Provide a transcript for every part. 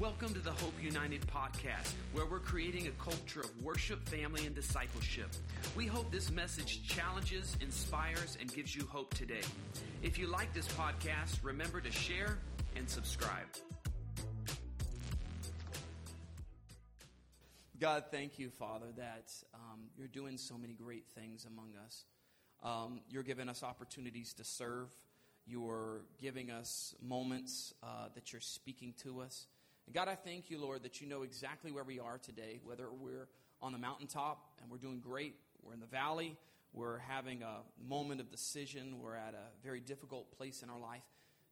Welcome to the Hope United podcast, where we're creating a culture of worship, family, and discipleship. We hope this message challenges, inspires, and gives you hope today. If you like this podcast, remember to share and subscribe. God, thank you, Father, that um, you're doing so many great things among us. Um, you're giving us opportunities to serve. You're giving us moments uh, that you're speaking to us. God, I thank you, Lord, that you know exactly where we are today, whether we're on the mountaintop and we're doing great, we're in the valley, we're having a moment of decision, we're at a very difficult place in our life.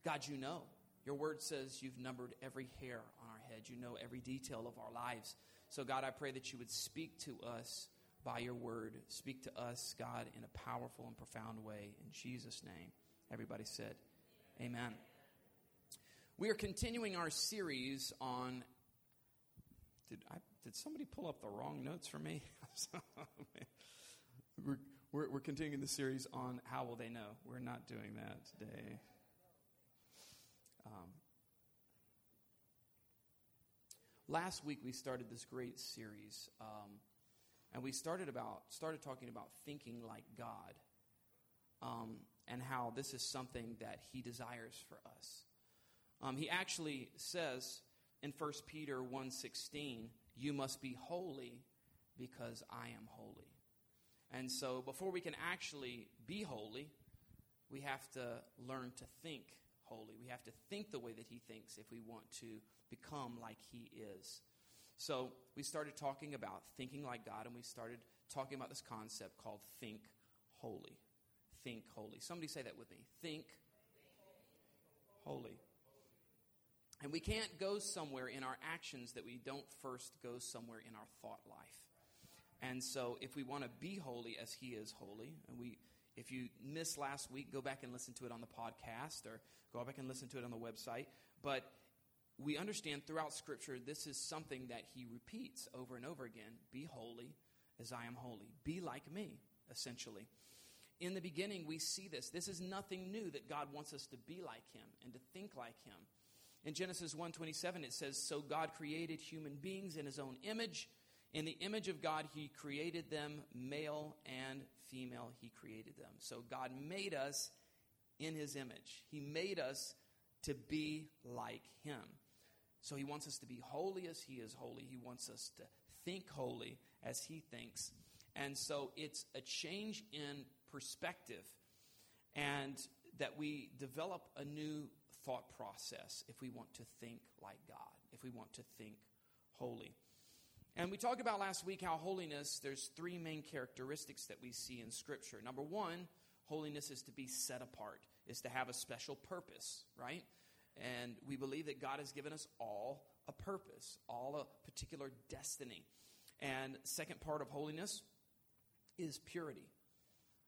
God, you know. Your word says you've numbered every hair on our head. You know every detail of our lives. So, God, I pray that you would speak to us by your word. Speak to us, God, in a powerful and profound way. In Jesus' name. Everybody said, Amen. We are continuing our series on. Did, I, did somebody pull up the wrong notes for me? we're, we're, we're continuing the series on How Will They Know? We're not doing that today. Um, last week we started this great series, um, and we started about started talking about thinking like God, um, and how this is something that He desires for us. Um, he actually says in 1 Peter 1:16, "You must be holy because I am holy." And so before we can actually be holy, we have to learn to think holy. We have to think the way that he thinks if we want to become like he is. So we started talking about thinking like God, and we started talking about this concept called think holy. Think holy. Somebody say that with me. Think holy. And we can't go somewhere in our actions that we don't first go somewhere in our thought life. And so if we want to be holy as he is holy, and we if you missed last week, go back and listen to it on the podcast or go back and listen to it on the website. But we understand throughout Scripture, this is something that he repeats over and over again Be holy as I am holy. Be like me, essentially. In the beginning, we see this. This is nothing new that God wants us to be like him and to think like him. In Genesis 1:27 it says so God created human beings in his own image in the image of God, He created them, male and female, He created them. So God made us in His image. He made us to be like Him. So He wants us to be holy as He is holy. He wants us to think holy as He thinks. And so it's a change in perspective and that we develop a new thought process if we want to think like God, if we want to think holy. And we talked about last week how holiness, there's three main characteristics that we see in Scripture. Number one, holiness is to be set apart, is to have a special purpose, right? And we believe that God has given us all a purpose, all a particular destiny. And second part of holiness is purity.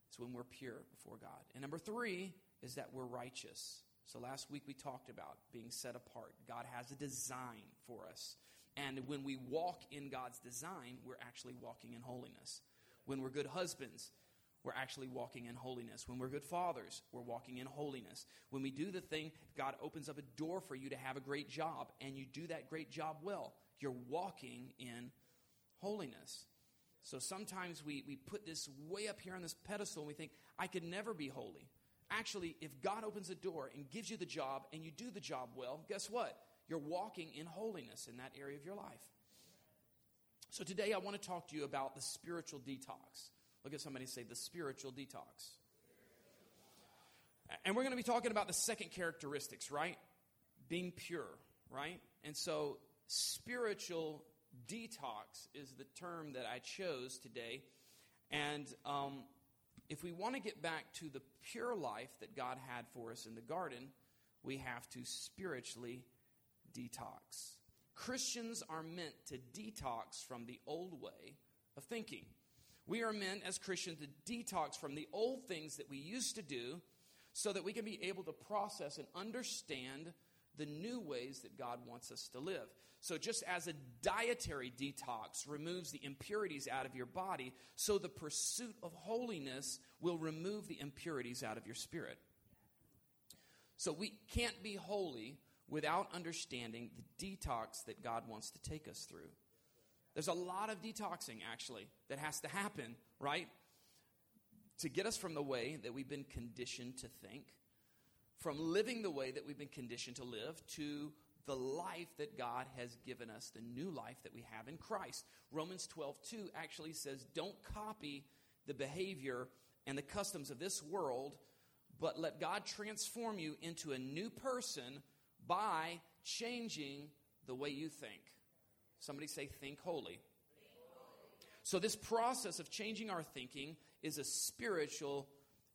It's when we're pure before God. And number three is that we're righteous. So last week we talked about being set apart. God has a design for us. And when we walk in God's design, we're actually walking in holiness. When we're good husbands, we're actually walking in holiness. When we're good fathers, we're walking in holiness. When we do the thing, God opens up a door for you to have a great job, and you do that great job well. You're walking in holiness. So sometimes we, we put this way up here on this pedestal and we think, I could never be holy. Actually, if God opens a door and gives you the job and you do the job well, guess what? you're walking in holiness in that area of your life. So today I want to talk to you about the spiritual detox. Look at somebody say, the spiritual detox. And we're going to be talking about the second characteristics, right? Being pure, right? And so spiritual detox is the term that I chose today. And um, if we want to get back to the pure life that God had for us in the garden, we have to spiritually detox. Christians are meant to detox from the old way of thinking. We are meant as Christians to detox from the old things that we used to do so that we can be able to process and understand the new ways that God wants us to live. So, just as a dietary detox removes the impurities out of your body, so the pursuit of holiness will remove the impurities out of your spirit. So, we can't be holy without understanding the detox that God wants to take us through. There's a lot of detoxing, actually, that has to happen, right? To get us from the way that we've been conditioned to think, from living the way that we've been conditioned to live, to the life that God has given us, the new life that we have in Christ. Romans 12, 2 actually says, Don't copy the behavior and the customs of this world, but let God transform you into a new person by changing the way you think. Somebody say, think holy. So, this process of changing our thinking is a spiritual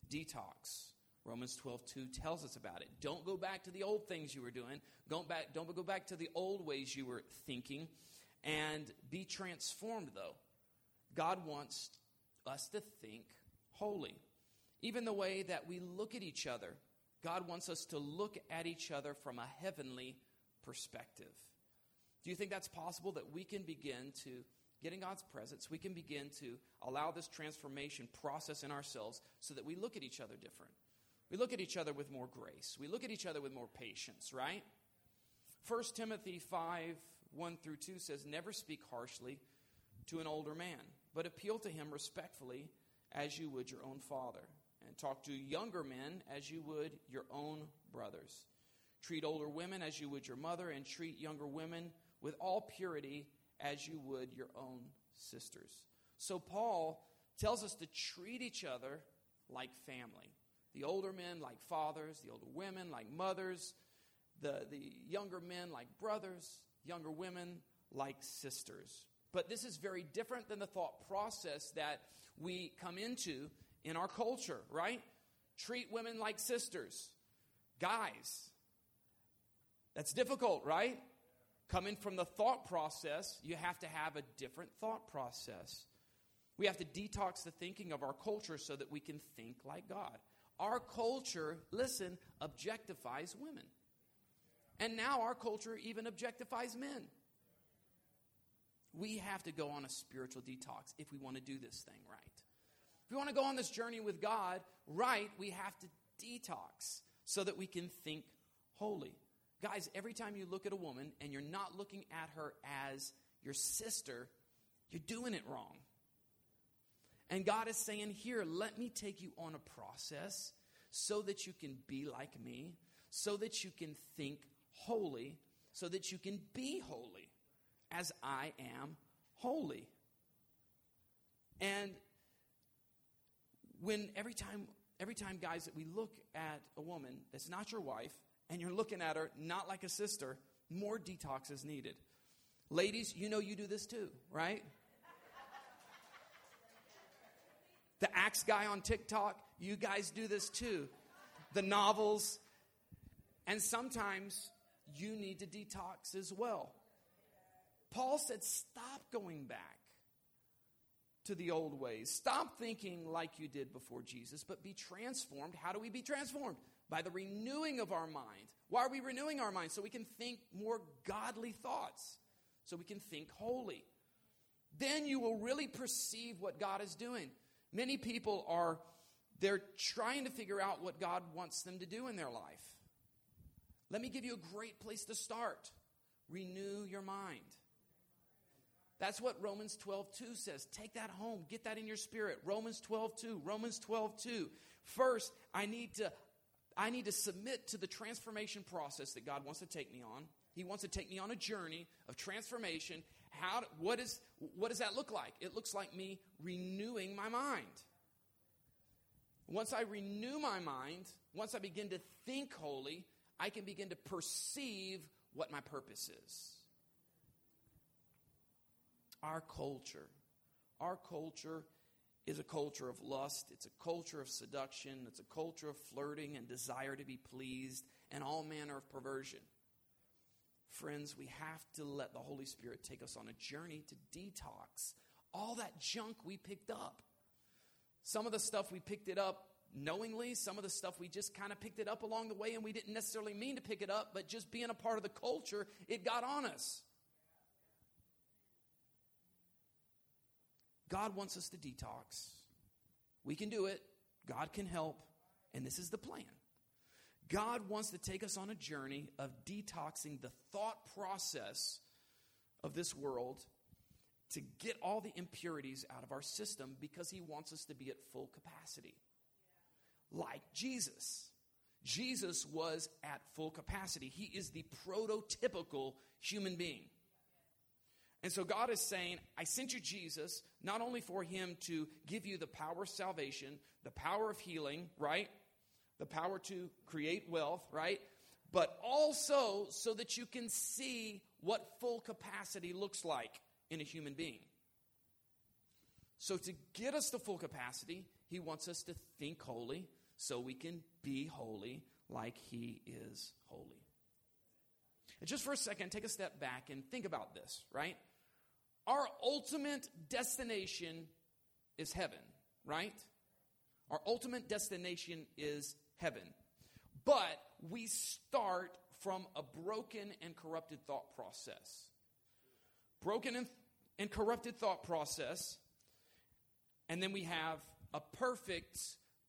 detox. Romans 12, 2 tells us about it. Don't go back to the old things you were doing. Don't, back, don't go back to the old ways you were thinking. And be transformed, though. God wants us to think holy. Even the way that we look at each other, God wants us to look at each other from a heavenly perspective. Do you think that's possible that we can begin to get in God's presence? We can begin to allow this transformation process in ourselves so that we look at each other different. We look at each other with more grace. We look at each other with more patience, right? 1 Timothy 5 1 through 2 says, Never speak harshly to an older man, but appeal to him respectfully as you would your own father. And talk to younger men as you would your own brothers. Treat older women as you would your mother, and treat younger women with all purity as you would your own sisters. So, Paul tells us to treat each other like family. The older men like fathers, the older women like mothers, the, the younger men like brothers, younger women like sisters. But this is very different than the thought process that we come into in our culture, right? Treat women like sisters. Guys, that's difficult, right? Coming from the thought process, you have to have a different thought process. We have to detox the thinking of our culture so that we can think like God. Our culture, listen, objectifies women. And now our culture even objectifies men. We have to go on a spiritual detox if we want to do this thing right. If we want to go on this journey with God right, we have to detox so that we can think holy. Guys, every time you look at a woman and you're not looking at her as your sister, you're doing it wrong. And God is saying, Here, let me take you on a process so that you can be like me, so that you can think holy, so that you can be holy as I am holy. And when every time every time guys that we look at a woman that's not your wife and you're looking at her not like a sister, more detox is needed. Ladies, you know you do this too, right? The axe guy on TikTok, you guys do this too. The novels. And sometimes you need to detox as well. Paul said, stop going back to the old ways. Stop thinking like you did before Jesus, but be transformed. How do we be transformed? By the renewing of our mind. Why are we renewing our mind? So we can think more godly thoughts, so we can think holy. Then you will really perceive what God is doing. Many people are they're trying to figure out what God wants them to do in their life. Let me give you a great place to start. Renew your mind. That's what Romans 12, 2 says. Take that home. Get that in your spirit. Romans 12, 2. Romans 12, 2. First, I need to I need to submit to the transformation process that God wants to take me on. He wants to take me on a journey of transformation. How what is what does that look like? It looks like me renewing my mind. Once I renew my mind, once I begin to think holy, I can begin to perceive what my purpose is. Our culture, our culture is a culture of lust, it's a culture of seduction, it's a culture of flirting and desire to be pleased, and all manner of perversion. Friends, we have to let the Holy Spirit take us on a journey to detox all that junk we picked up. Some of the stuff we picked it up knowingly. Some of the stuff we just kind of picked it up along the way and we didn't necessarily mean to pick it up, but just being a part of the culture, it got on us. God wants us to detox. We can do it. God can help. And this is the plan. God wants to take us on a journey of detoxing the thought process of this world to get all the impurities out of our system because he wants us to be at full capacity. Like Jesus. Jesus was at full capacity. He is the prototypical human being. And so God is saying, I sent you Jesus not only for him to give you the power of salvation, the power of healing, right? The power to create wealth, right? But also so that you can see what full capacity looks like in a human being. So, to get us to full capacity, he wants us to think holy so we can be holy like he is holy. And just for a second, take a step back and think about this, right? Our ultimate destination is heaven, right? Our ultimate destination is heaven. But we start from a broken and corrupted thought process. Broken and, and corrupted thought process. And then we have a perfect,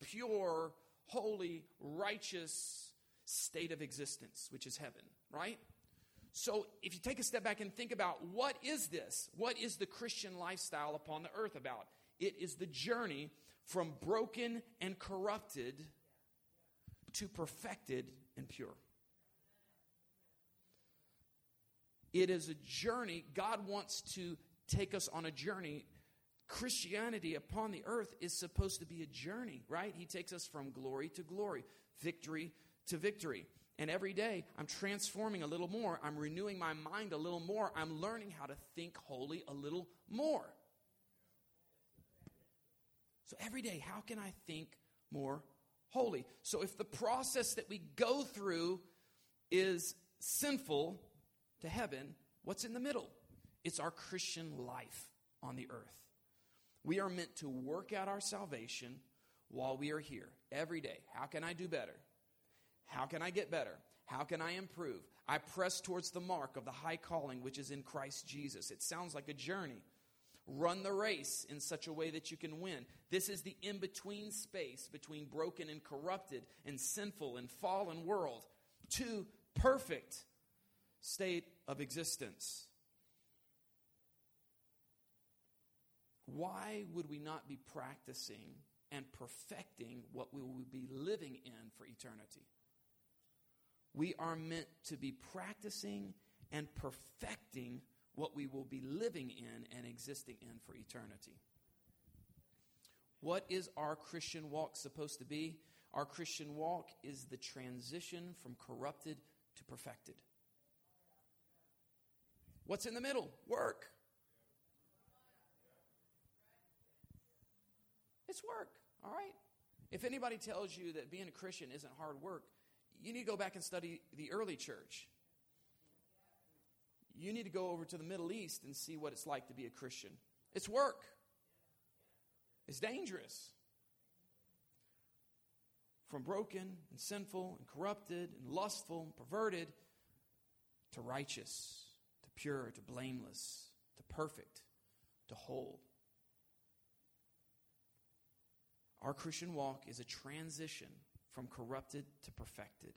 pure, holy, righteous state of existence, which is heaven, right? So, if you take a step back and think about what is this? What is the Christian lifestyle upon the earth about? It is the journey from broken and corrupted to perfected and pure. It is a journey. God wants to take us on a journey. Christianity upon the earth is supposed to be a journey, right? He takes us from glory to glory, victory to victory. And every day, I'm transforming a little more. I'm renewing my mind a little more. I'm learning how to think holy a little more. So every day, how can I think more holy? So if the process that we go through is sinful to heaven, what's in the middle? It's our Christian life on the earth. We are meant to work out our salvation while we are here every day. How can I do better? How can I get better? How can I improve? I press towards the mark of the high calling which is in Christ Jesus. It sounds like a journey. Run the race in such a way that you can win. This is the in between space between broken and corrupted and sinful and fallen world to perfect state of existence. Why would we not be practicing and perfecting what we will be living in for eternity? We are meant to be practicing and perfecting what we will be living in and existing in for eternity. What is our Christian walk supposed to be? Our Christian walk is the transition from corrupted to perfected. What's in the middle? Work. It's work, all right? If anybody tells you that being a Christian isn't hard work, you need to go back and study the early church. You need to go over to the Middle East and see what it's like to be a Christian. It's work, it's dangerous. From broken and sinful and corrupted and lustful and perverted to righteous, to pure, to blameless, to perfect, to whole. Our Christian walk is a transition from corrupted to perfected,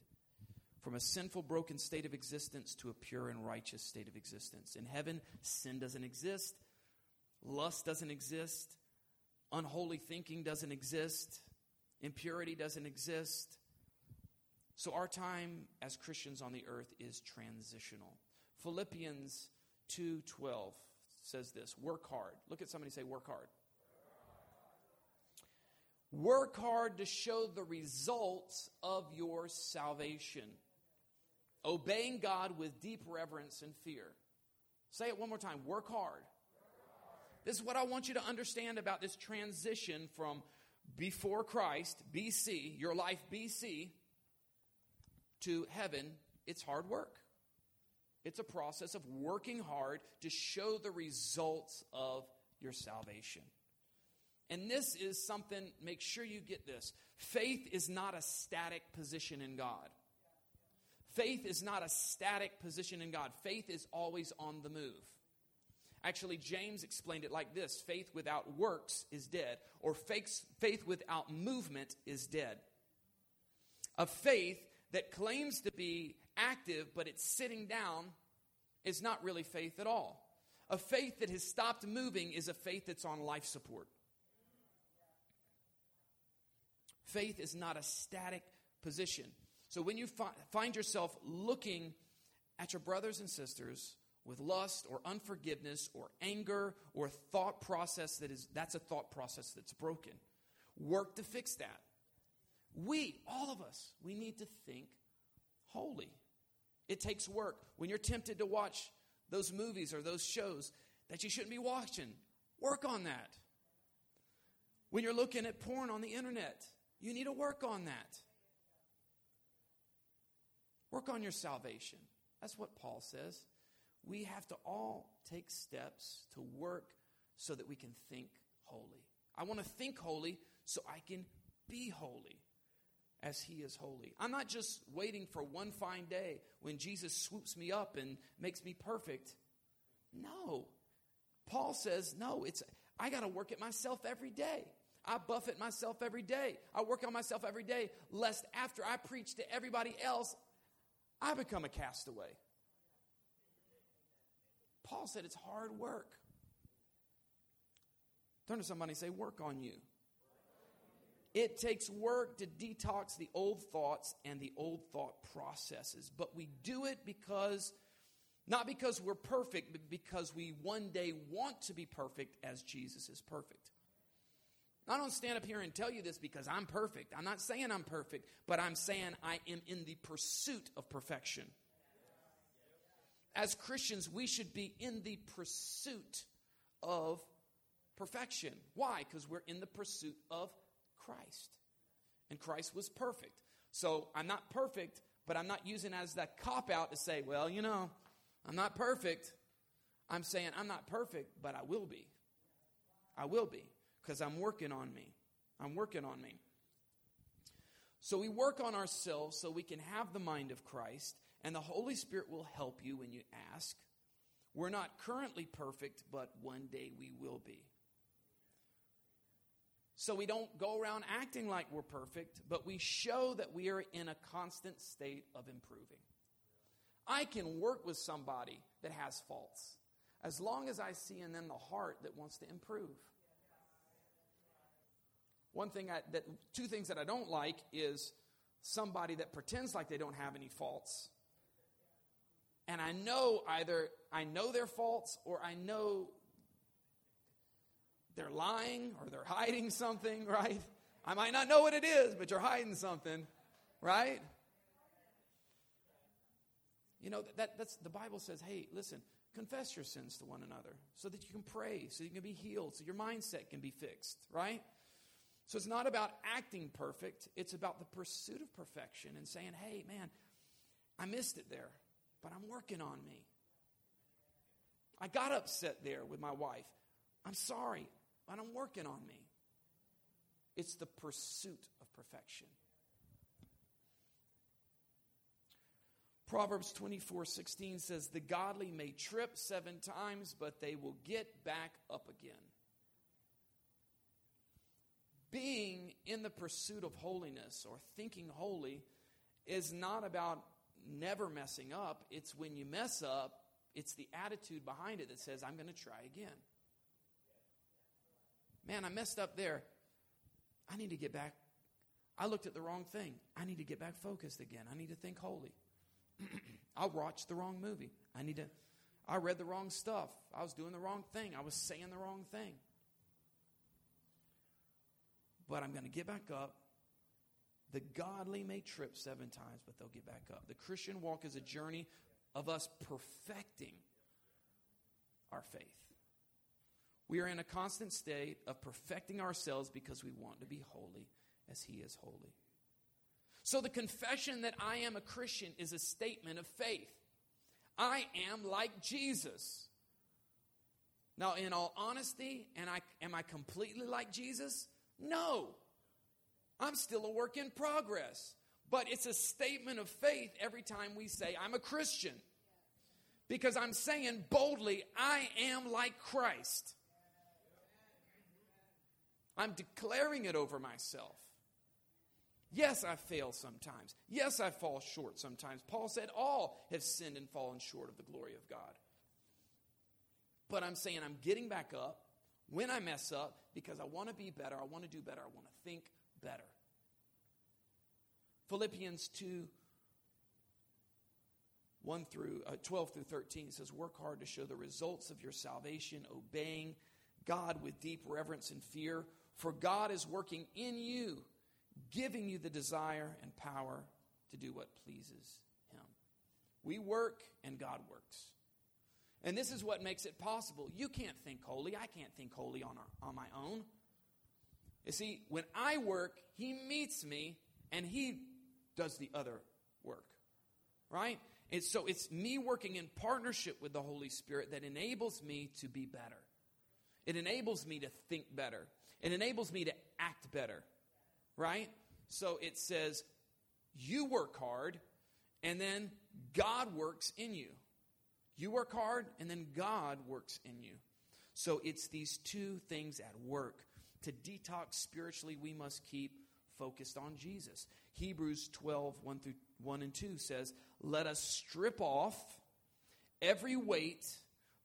from a sinful, broken state of existence to a pure and righteous state of existence. In heaven, sin doesn't exist, lust doesn't exist, unholy thinking doesn't exist, impurity doesn't exist. So our time as Christians on the earth is transitional. Philippians 2:12 says this, work hard. Look at somebody say work hard. Work hard to show the results of your salvation. Obeying God with deep reverence and fear. Say it one more time. Work hard. This is what I want you to understand about this transition from before Christ, BC, your life BC, to heaven. It's hard work. It's a process of working hard to show the results of your salvation. And this is something, make sure you get this. Faith is not a static position in God. Faith is not a static position in God. Faith is always on the move. Actually, James explained it like this faith without works is dead, or faith, without movement is dead. A faith that claims to be active, but it's sitting down, is not really faith at all. A faith that has stopped moving is a faith that's on life support. Faith is not a static position. So when you fi- find yourself looking at your brothers and sisters with lust or unforgiveness or anger or thought process that is that's a thought process that's broken. Work to fix that. We, all of us, we need to think holy. It takes work. When you're tempted to watch those movies or those shows that you shouldn't be watching, work on that. When you're looking at porn on the internet, you need to work on that. Work on your salvation. That's what Paul says. We have to all take steps to work so that we can think holy. I want to think holy so I can be holy as he is holy. I'm not just waiting for one fine day when Jesus swoops me up and makes me perfect. No. Paul says, no, it's I got to work at myself every day. I buffet myself every day. I work on myself every day, lest after I preach to everybody else, I become a castaway. Paul said it's hard work. Turn to somebody and say, Work on you. It takes work to detox the old thoughts and the old thought processes, but we do it because, not because we're perfect, but because we one day want to be perfect as Jesus is perfect. I don't stand up here and tell you this because I'm perfect. I'm not saying I'm perfect, but I'm saying I am in the pursuit of perfection. As Christians, we should be in the pursuit of perfection. Why? Because we're in the pursuit of Christ. And Christ was perfect. So I'm not perfect, but I'm not using as that cop out to say, well, you know, I'm not perfect. I'm saying I'm not perfect, but I will be. I will be because I'm working on me. I'm working on me. So we work on ourselves so we can have the mind of Christ, and the Holy Spirit will help you when you ask. We're not currently perfect, but one day we will be. So we don't go around acting like we're perfect, but we show that we are in a constant state of improving. I can work with somebody that has faults as long as I see in them the heart that wants to improve. One thing I, that two things that I don't like is somebody that pretends like they don't have any faults. And I know either I know their faults or I know they're lying or they're hiding something, right? I might not know what it is, but you're hiding something, right? You know, that, that's the Bible says, hey, listen, confess your sins to one another so that you can pray, so you can be healed, so your mindset can be fixed, right? So it's not about acting perfect, it's about the pursuit of perfection and saying, hey, man, I missed it there, but I'm working on me. I got upset there with my wife. I'm sorry, but I'm working on me. It's the pursuit of perfection. Proverbs 24 16 says, The godly may trip seven times, but they will get back up again being in the pursuit of holiness or thinking holy is not about never messing up. It's when you mess up, it's the attitude behind it that says, I'm going to try again. Man, I messed up there. I need to get back. I looked at the wrong thing. I need to get back focused again. I need to think holy. I watched the wrong movie. I need to. I read the wrong stuff. I was doing the wrong thing. I was saying the wrong thing but I'm going to get back up. The godly may trip seven times, but they'll get back up. The Christian walk is a journey of us perfecting our faith. We are in a constant state of perfecting ourselves because we want to be holy as He is holy. So the confession that I am a Christian is a statement of faith. I am like Jesus. Now, in all honesty, and I, am I completely like Jesus? No. I'm still a work in progress. But it's a statement of faith every time we say, I'm a Christian. Because I'm saying boldly, I am like Christ. I'm declaring it over myself. Yes, I fail sometimes. Yes, I fall short sometimes. Paul said, All have sinned and fallen short of the glory of God. But I'm saying I'm getting back up when I mess up because I want to be better. I want to do better. I want to think better. Philippians 2 1 through uh, 12 through 13 says work hard to show the results of your salvation obeying God with deep reverence and fear for God is working in you giving you the desire and power to do what pleases him we work and God works and this is what makes it possible you can't think holy I can't think holy on our, on my own you see when I work he meets me and he does the other work right and so it's me working in partnership with the Holy Spirit that enables me to be better. It enables me to think better. It enables me to act better. Right? So it says, you work hard, and then God works in you. You work hard, and then God works in you. So it's these two things at work. To detox spiritually, we must keep focused on Jesus. Hebrews 12, 1 through 1 and 2 says, Let us strip off every weight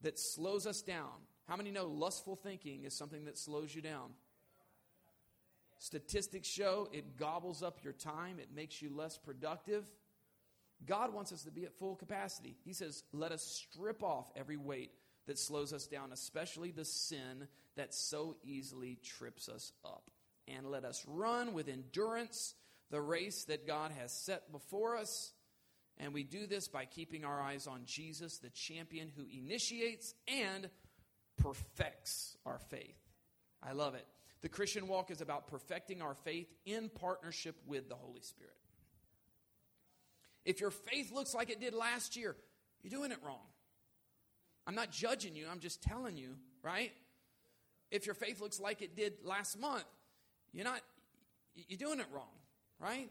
that slows us down. How many know lustful thinking is something that slows you down? Statistics show it gobbles up your time, it makes you less productive. God wants us to be at full capacity. He says, Let us strip off every weight that slows us down, especially the sin that so easily trips us up. And let us run with endurance the race that God has set before us. And we do this by keeping our eyes on Jesus, the champion who initiates and perfects our faith. I love it. The Christian walk is about perfecting our faith in partnership with the Holy Spirit. If your faith looks like it did last year, you're doing it wrong. I'm not judging you, I'm just telling you, right? If your faith looks like it did last month, you're not you're doing it wrong right?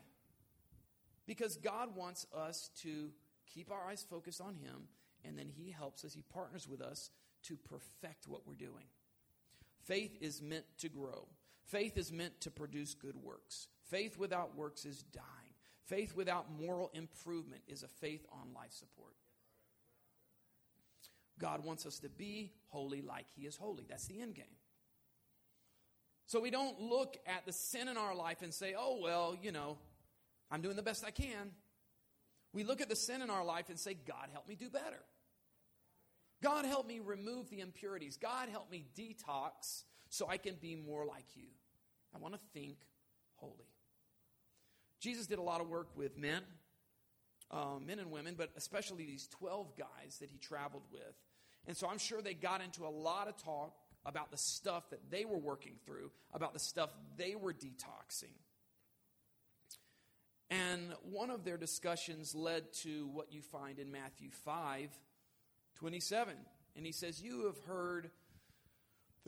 Because God wants us to keep our eyes focused on Him, and then He helps us, He partners with us to perfect what we're doing. Faith is meant to grow, faith is meant to produce good works. Faith without works is dying. Faith without moral improvement is a faith on life support. God wants us to be holy like He is holy. That's the end game. So we don't look at the sin in our life and say, oh, well, you know, I'm doing the best I can. We look at the sin in our life and say, God, help me do better. God, help me remove the impurities. God, help me detox so I can be more like you. I want to think holy. Jesus did a lot of work with men, uh, men and women, but especially these 12 guys that he traveled with. And so I'm sure they got into a lot of talk about the stuff that they were working through, about the stuff they were detoxing. And one of their discussions led to what you find in Matthew 5 27. And he says, You have heard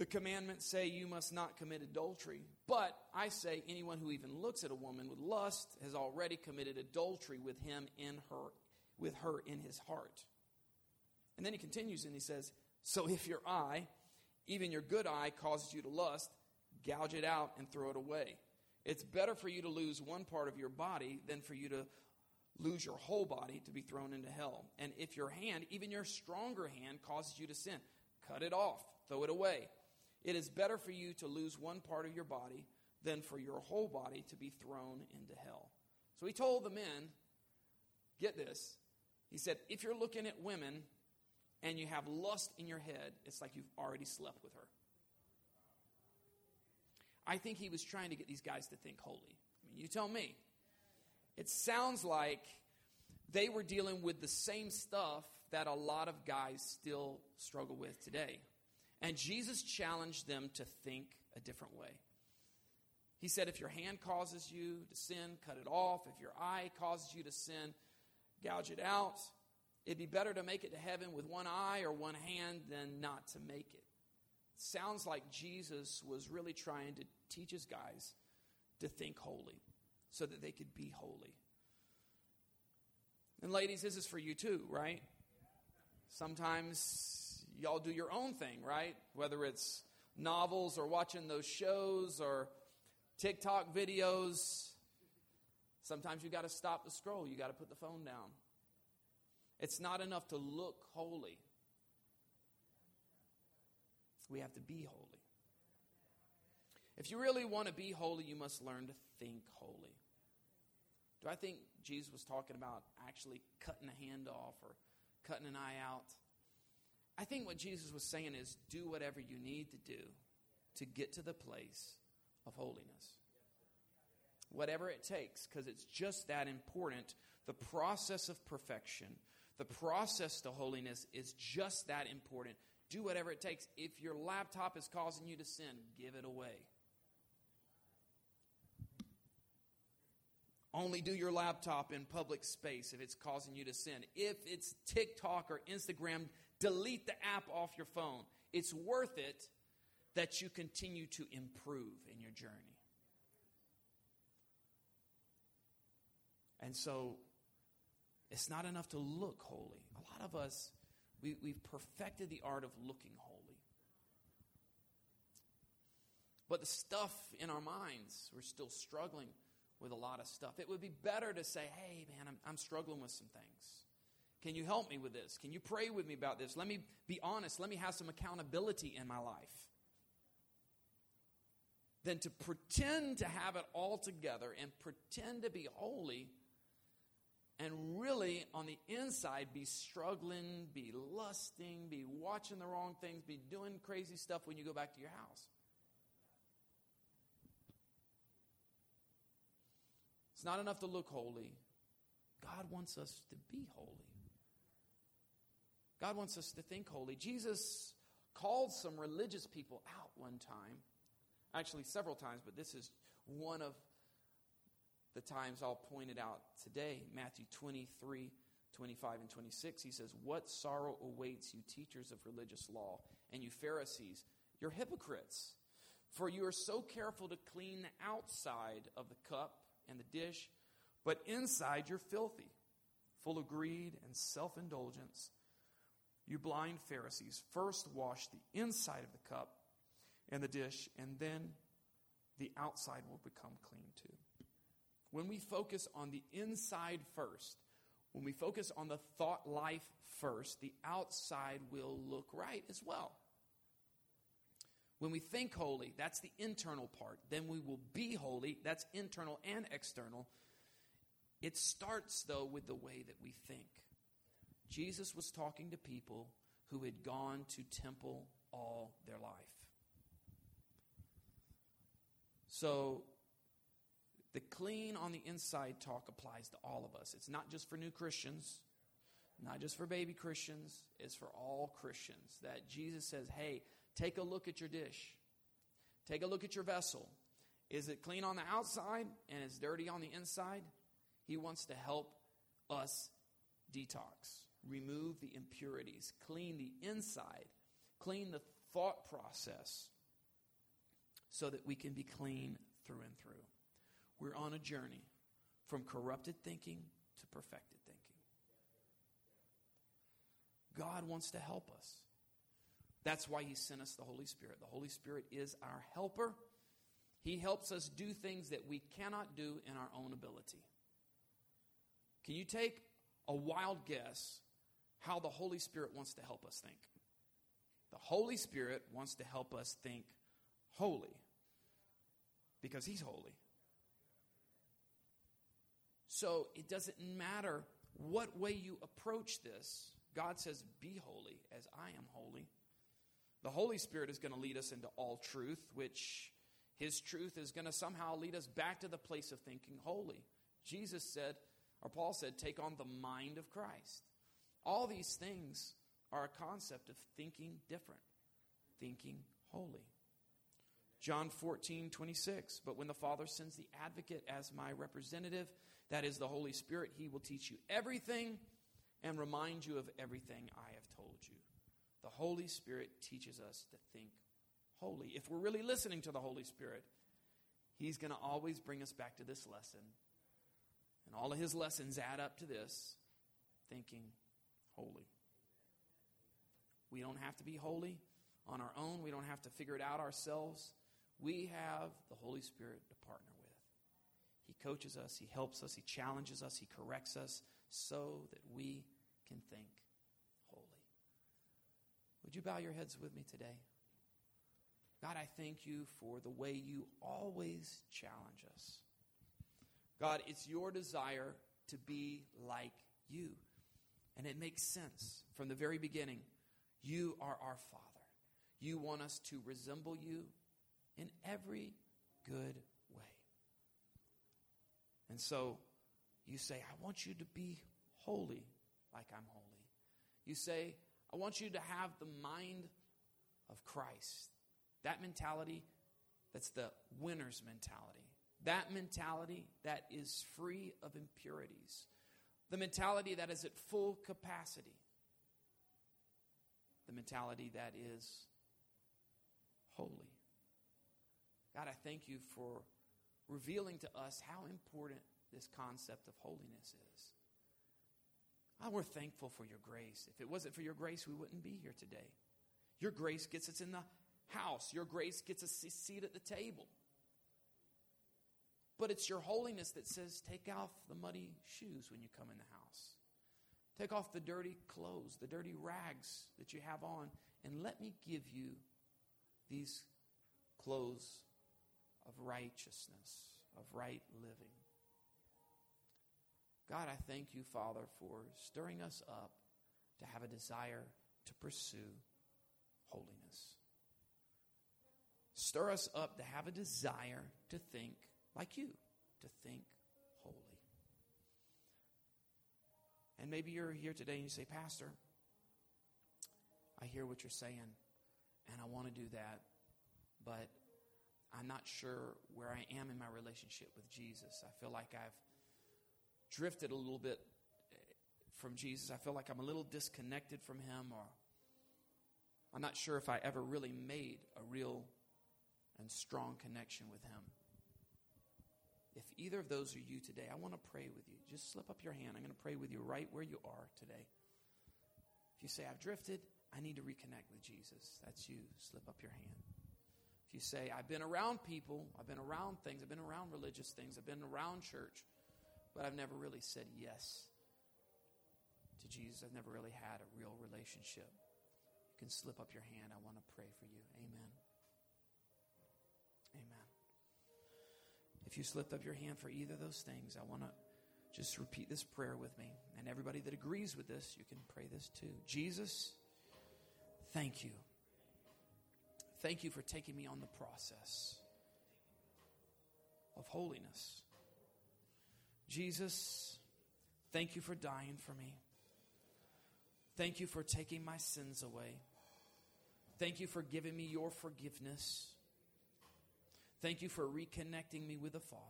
the commandments say you must not commit adultery. But I say, anyone who even looks at a woman with lust has already committed adultery with him in her, with her in his heart. And then he continues and he says, So if your eye even your good eye causes you to lust, gouge it out and throw it away. It's better for you to lose one part of your body than for you to lose your whole body to be thrown into hell. And if your hand, even your stronger hand, causes you to sin, cut it off, throw it away. It is better for you to lose one part of your body than for your whole body to be thrown into hell. So he told the men, get this. He said, if you're looking at women and you have lust in your head, it's like you've already slept with her. I think he was trying to get these guys to think holy. I mean, you tell me. It sounds like they were dealing with the same stuff that a lot of guys still struggle with today. And Jesus challenged them to think a different way. He said, if your hand causes you to sin, cut it off. If your eye causes you to sin, gouge it out. It'd be better to make it to heaven with one eye or one hand than not to make it. Sounds like Jesus was really trying to teach his guys to think holy so that they could be holy. And ladies, this is for you too, right? Sometimes y'all do your own thing, right? Whether it's novels or watching those shows or TikTok videos. Sometimes you got to stop the scroll, you got to put the phone down. It's not enough to look holy, we have to be holy. If you really want to be holy, you must learn to think holy. Do I think Jesus was talking about actually cutting a hand off or cutting an eye out? I think what Jesus was saying is do whatever you need to do to get to the place of holiness. Whatever it takes, because it's just that important. The process of perfection, the process to holiness is just that important. Do whatever it takes. If your laptop is causing you to sin, give it away. Only do your laptop in public space if it's causing you to sin. If it's TikTok or Instagram, delete the app off your phone. It's worth it that you continue to improve in your journey. And so it's not enough to look holy. A lot of us, we, we've perfected the art of looking holy. But the stuff in our minds, we're still struggling with a lot of stuff. It would be better to say, hey, man, I'm, I'm struggling with some things. Can you help me with this? Can you pray with me about this? Let me be honest. Let me have some accountability in my life. Than to pretend to have it all together and pretend to be holy and really on the inside be struggling, be lusting, be watching the wrong things, be doing crazy stuff when you go back to your house. It's not enough to look holy. God wants us to be holy. God wants us to think holy. Jesus called some religious people out one time, actually, several times, but this is one of the times I'll point it out today. Matthew 23, 25, and 26. He says, What sorrow awaits you, teachers of religious law, and you Pharisees? You're hypocrites. For you are so careful to clean the outside of the cup and the dish, but inside you're filthy, full of greed and self indulgence. You blind Pharisees, first wash the inside of the cup and the dish, and then the outside will become clean too. When we focus on the inside first, when we focus on the thought life first, the outside will look right as well. When we think holy, that's the internal part. Then we will be holy, that's internal and external. It starts, though, with the way that we think. Jesus was talking to people who had gone to temple all their life. So, the clean on the inside talk applies to all of us. It's not just for new Christians, not just for baby Christians, it's for all Christians. That Jesus says, hey, Take a look at your dish. Take a look at your vessel. Is it clean on the outside and it's dirty on the inside? He wants to help us detox, remove the impurities, clean the inside, clean the thought process so that we can be clean through and through. We're on a journey from corrupted thinking to perfected thinking. God wants to help us. That's why He sent us the Holy Spirit. The Holy Spirit is our helper. He helps us do things that we cannot do in our own ability. Can you take a wild guess how the Holy Spirit wants to help us think? The Holy Spirit wants to help us think holy because He's holy. So it doesn't matter what way you approach this. God says, Be holy as I am holy. The Holy Spirit is going to lead us into all truth, which His truth is going to somehow lead us back to the place of thinking holy. Jesus said, or Paul said, take on the mind of Christ. All these things are a concept of thinking different, thinking holy. John 14, 26. But when the Father sends the advocate as my representative, that is the Holy Spirit, he will teach you everything and remind you of everything I have told you. The Holy Spirit teaches us to think holy. If we're really listening to the Holy Spirit, He's going to always bring us back to this lesson. And all of His lessons add up to this thinking holy. We don't have to be holy on our own, we don't have to figure it out ourselves. We have the Holy Spirit to partner with. He coaches us, He helps us, He challenges us, He corrects us so that we can think holy. Would you bow your heads with me today? God, I thank you for the way you always challenge us. God, it's your desire to be like you. And it makes sense from the very beginning. You are our Father. You want us to resemble you in every good way. And so you say, I want you to be holy like I'm holy. You say, I want you to have the mind of Christ. That mentality, that's the winner's mentality. That mentality that is free of impurities. The mentality that is at full capacity. The mentality that is holy. God, I thank you for revealing to us how important this concept of holiness is. Oh, we're thankful for your grace. If it wasn't for your grace, we wouldn't be here today. Your grace gets us in the house, your grace gets us a seat at the table. But it's your holiness that says, take off the muddy shoes when you come in the house. Take off the dirty clothes, the dirty rags that you have on, and let me give you these clothes of righteousness, of right living. God, I thank you, Father, for stirring us up to have a desire to pursue holiness. Stir us up to have a desire to think like you, to think holy. And maybe you're here today and you say, Pastor, I hear what you're saying, and I want to do that, but I'm not sure where I am in my relationship with Jesus. I feel like I've drifted a little bit eh, from Jesus. I feel like I'm a little disconnected from Him, or I'm not sure if I ever really made a real and strong connection with Him. If either of those are you today, I want to pray with you. Just slip up your hand. I'm going to pray with you right where you are today. If you say, I've drifted, I need to reconnect with Jesus, that's you. Slip up your hand. If you say, I've been around people, I've been around things, I've been around religious things, I've been around church, but I've never really said yes to Jesus. I've never really had a real relationship. You can slip up your hand. I want to pray for you. Amen. If you slipped up your hand for either of those things, I want to just repeat this prayer with me. And everybody that agrees with this, you can pray this too. Jesus, thank you. Thank you for taking me on the process of holiness. Jesus, thank you for dying for me. Thank you for taking my sins away. Thank you for giving me your forgiveness. Thank you for reconnecting me with the Father.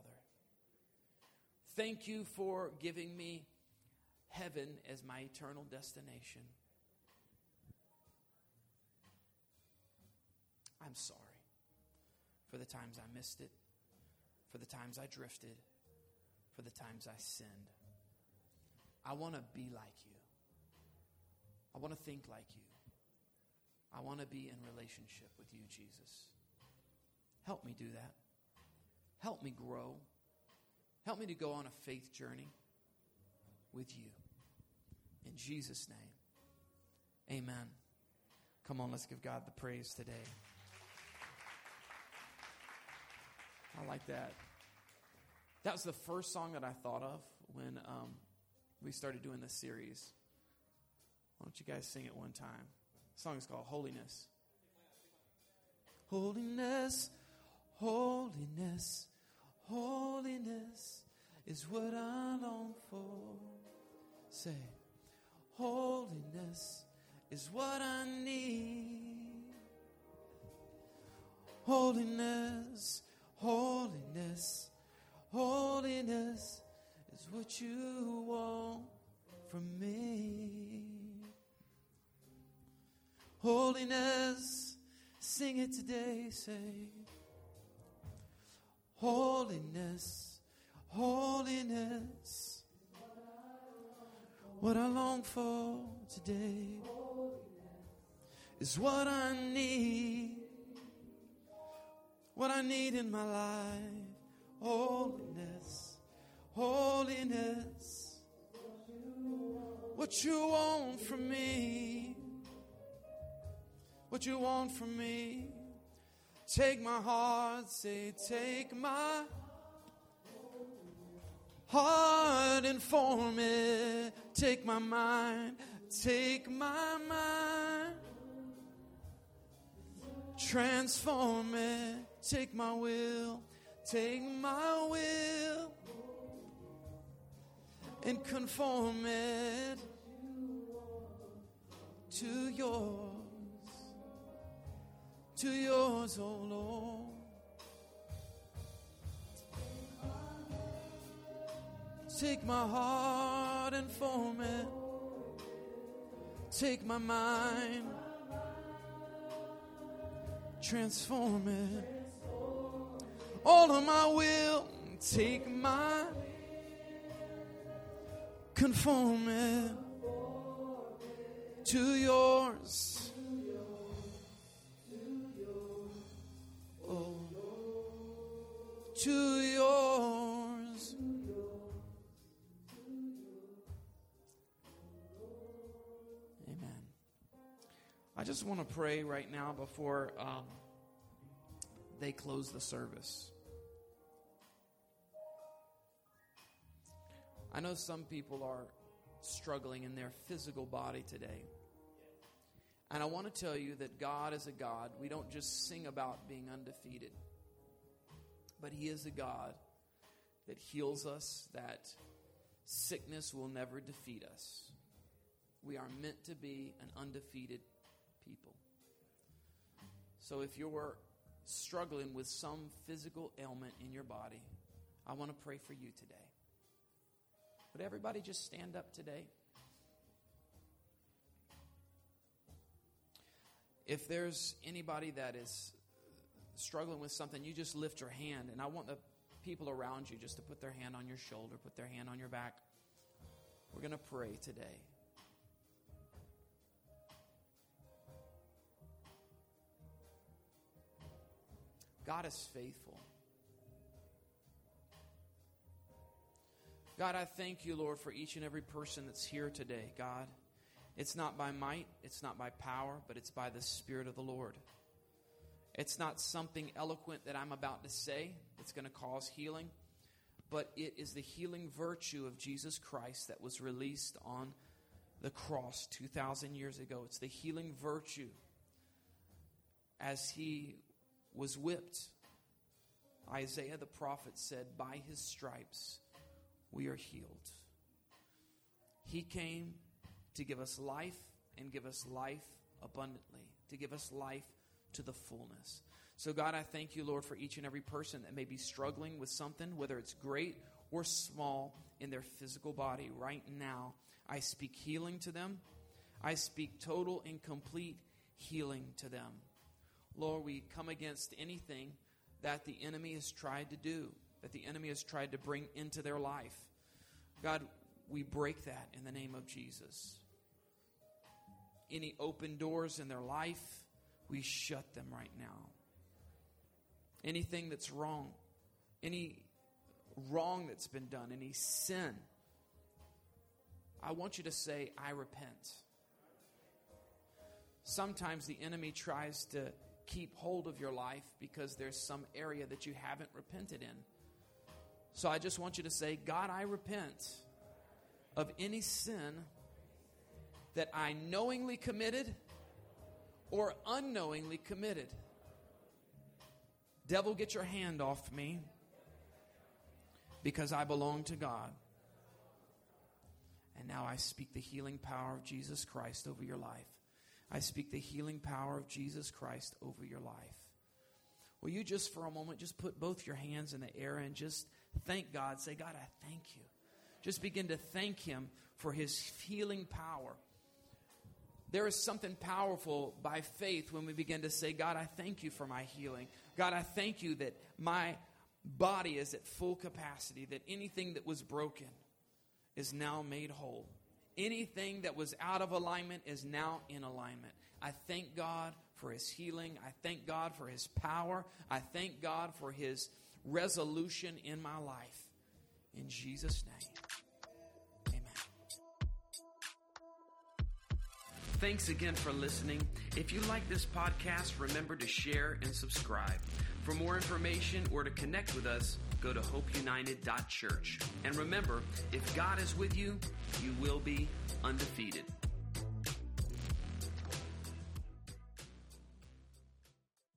Thank you for giving me heaven as my eternal destination. I'm sorry for the times I missed it, for the times I drifted, for the times I sinned. I want to be like you. I want to think like you. I want to be in relationship with you, Jesus. Help me do that. Help me grow. Help me to go on a faith journey with you. In Jesus' name, amen. Come on, let's give God the praise today. I like that. That was the first song that I thought of when um, we started doing this series. Why don't you guys sing it one time? The song is called Holiness. Holiness, holiness, holiness is what I long for. Say, holiness is what I need. Holiness, holiness Holiness is what you want from me. Holiness, sing it today, say. Holiness, holiness, what I long for today is what I need, what I need in my life holiness, holiness. What you want from me. What you want from me. Take my heart, say, take my heart and form it. Take my mind, take my mind. Transform it. Take my will, take my will and conform it to yours, to yours, oh Lord. Take my heart and form it. Take my mind, transform it. All of my will, take my conform it to yours. To yours. Amen. I just want to pray right now before um, they close the service. I know some people are struggling in their physical body today. And I want to tell you that God is a God. We don't just sing about being undefeated, but He is a God that heals us, that sickness will never defeat us. We are meant to be an undefeated people. So if you're struggling with some physical ailment in your body, I want to pray for you today. Would everybody just stand up today? If there's anybody that is struggling with something, you just lift your hand. And I want the people around you just to put their hand on your shoulder, put their hand on your back. We're going to pray today. God is faithful. God, I thank you, Lord, for each and every person that's here today, God. It's not by might, it's not by power, but it's by the Spirit of the Lord. It's not something eloquent that I'm about to say that's going to cause healing, but it is the healing virtue of Jesus Christ that was released on the cross 2,000 years ago. It's the healing virtue as he was whipped. Isaiah the prophet said, By his stripes we are healed. He came to give us life and give us life abundantly, to give us life to the fullness. So, God, I thank you, Lord, for each and every person that may be struggling with something, whether it's great or small in their physical body. Right now, I speak healing to them. I speak total and complete healing to them. Lord, we come against anything that the enemy has tried to do that the enemy has tried to bring into their life. God, we break that in the name of Jesus. Any open doors in their life, we shut them right now. Anything that's wrong, any wrong that's been done, any sin, I want you to say, I repent. Sometimes the enemy tries to keep hold of your life because there's some area that you haven't repented in. So I just want you to say, God, I repent of any sin that I knowingly committed or unknowingly committed. Devil, get your hand off me because I belong to God. And now I speak the healing power of Jesus Christ over your life. I speak the healing power of Jesus Christ over your life. Will you just for a moment just put both your hands in the air and just Thank God. Say, God, I thank you. Just begin to thank Him for His healing power. There is something powerful by faith when we begin to say, God, I thank you for my healing. God, I thank you that my body is at full capacity, that anything that was broken is now made whole. Anything that was out of alignment is now in alignment. I thank God for his healing. I thank God for his power. I thank God for his resolution in my life. In Jesus' name, Thanks again for listening. If you like this podcast, remember to share and subscribe. For more information or to connect with us, go to hopeunited.church. And remember, if God is with you, you will be undefeated.